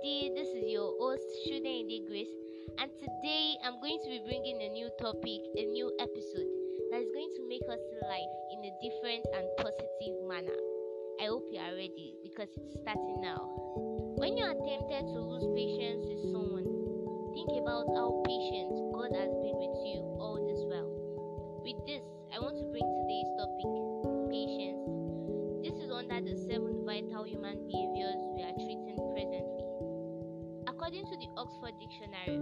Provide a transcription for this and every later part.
This is your host, Shude Grace, and today I'm going to be bringing a new topic, a new episode that is going to make us life in a different and positive manner. I hope you are ready because it's starting now. When you are tempted to lose patience with someone, think about how patient God has been with you all this while. With this, I want to bring today's topic, patience. This is under the seven vital human behaviors we are treating presently. According to the Oxford Dictionary,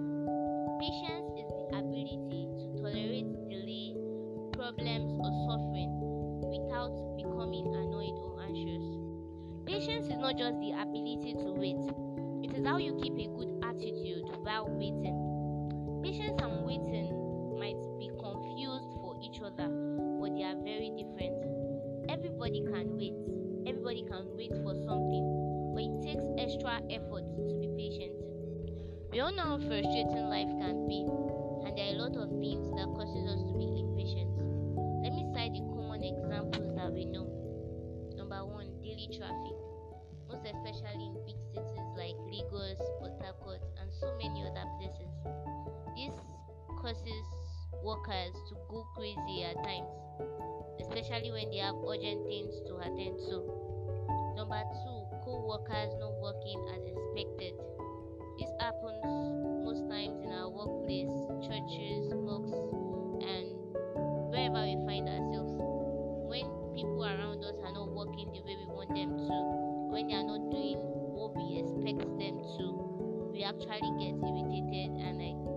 patience is the ability to tolerate delay, problems, or suffering without becoming annoyed or anxious. Patience is not just the ability to wait, it is how you keep a good attitude while waiting. Patience and waiting might be confused for each other, but they are very different. Everybody can wait, everybody can wait for something, but it takes extra effort to be patient. We all know how frustrating life can be, and there are a lot of things that causes us to be impatient. Let me cite the common examples that we know. Number one, daily traffic, most especially in big cities like Lagos, Port Harcourt, and so many other places. This causes workers to go crazy at times, especially when they have urgent things to attend to. Number two, co-workers not working as expected. This happens most times in our workplace, churches, mosques, and wherever we find ourselves. When people around us are not working the way we want them to, when they are not doing what we expect them to, we actually get irritated and like